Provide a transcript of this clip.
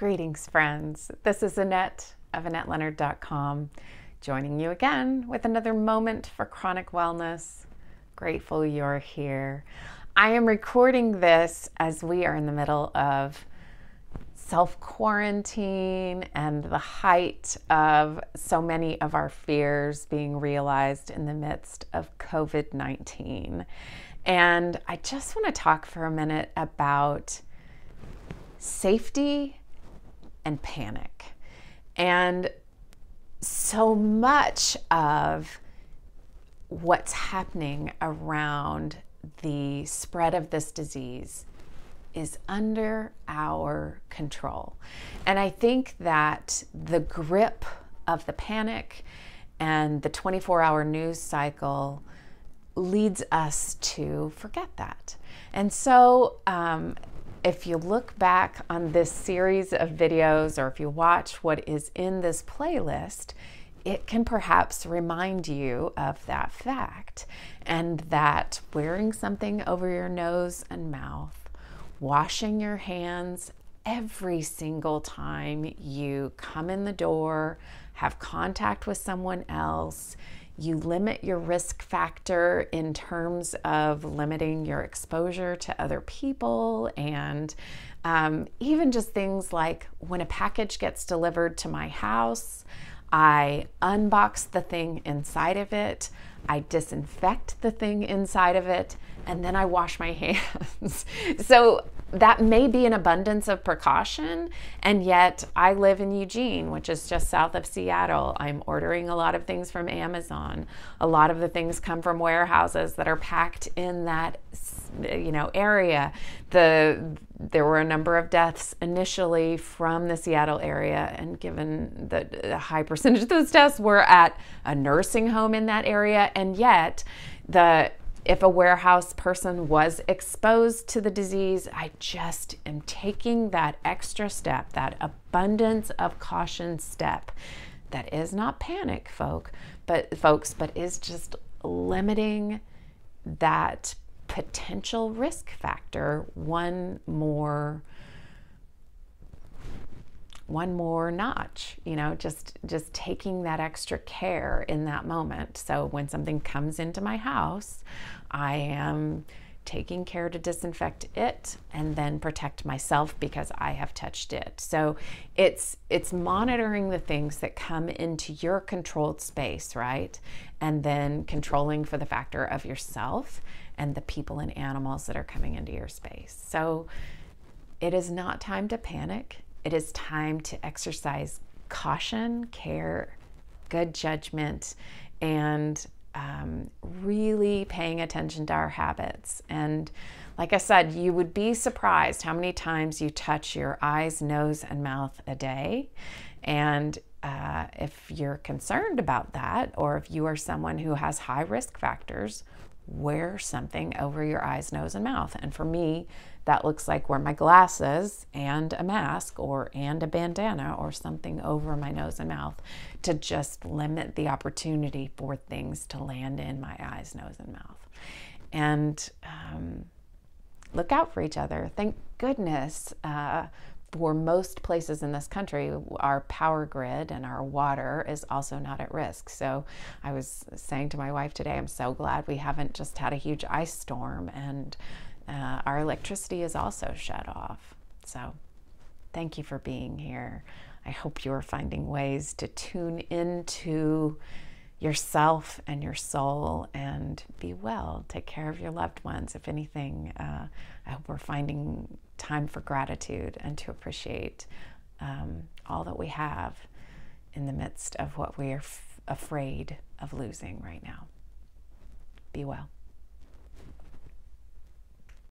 Greetings, friends. This is Annette of AnnetteLeonard.com, joining you again with another moment for chronic wellness. Grateful you're here. I am recording this as we are in the middle of self quarantine and the height of so many of our fears being realized in the midst of COVID 19. And I just want to talk for a minute about safety and panic. And so much of what's happening around the spread of this disease is under our control. And I think that the grip of the panic and the 24 hour news cycle leads us to forget that. And so, um, if you look back on this series of videos or if you watch what is in this playlist, it can perhaps remind you of that fact and that wearing something over your nose and mouth, washing your hands every single time you come in the door, have contact with someone else, you limit your risk factor in terms of limiting your exposure to other people and um, even just things like when a package gets delivered to my house, I unbox the thing inside of it, I disinfect the thing inside of it, and then I wash my hands. so that may be an abundance of precaution, and yet I live in Eugene, which is just south of Seattle. I'm ordering a lot of things from Amazon. A lot of the things come from warehouses that are packed in that you know area. The there were a number of deaths initially from the Seattle area, and given a high percentage of those deaths were at a nursing home in that area, and yet the if a warehouse person was exposed to the disease, I just am taking that extra step, that abundance of caution step. That is not panic, folk, but folks, but is just limiting that potential risk factor one more one more notch you know just just taking that extra care in that moment so when something comes into my house i am taking care to disinfect it and then protect myself because I have touched it. So it's it's monitoring the things that come into your controlled space, right? And then controlling for the factor of yourself and the people and animals that are coming into your space. So it is not time to panic it is time to exercise caution, care, good judgment, and um, really paying attention to our habits. And like I said, you would be surprised how many times you touch your eyes, nose, and mouth a day. And uh, if you're concerned about that, or if you are someone who has high risk factors, wear something over your eyes, nose, and mouth. And for me, that looks like wear my glasses and a mask or and a bandana or something over my nose and mouth to just limit the opportunity for things to land in my eyes, nose, and mouth. And um, look out for each other. Thank goodness. Uh, for most places in this country, our power grid and our water is also not at risk. So I was saying to my wife today, I'm so glad we haven't just had a huge ice storm and uh, our electricity is also shut off. So thank you for being here. I hope you are finding ways to tune into yourself and your soul and be well. Take care of your loved ones. If anything, uh, I hope we're finding time for gratitude and to appreciate um, all that we have in the midst of what we are afraid of losing right now. Be well.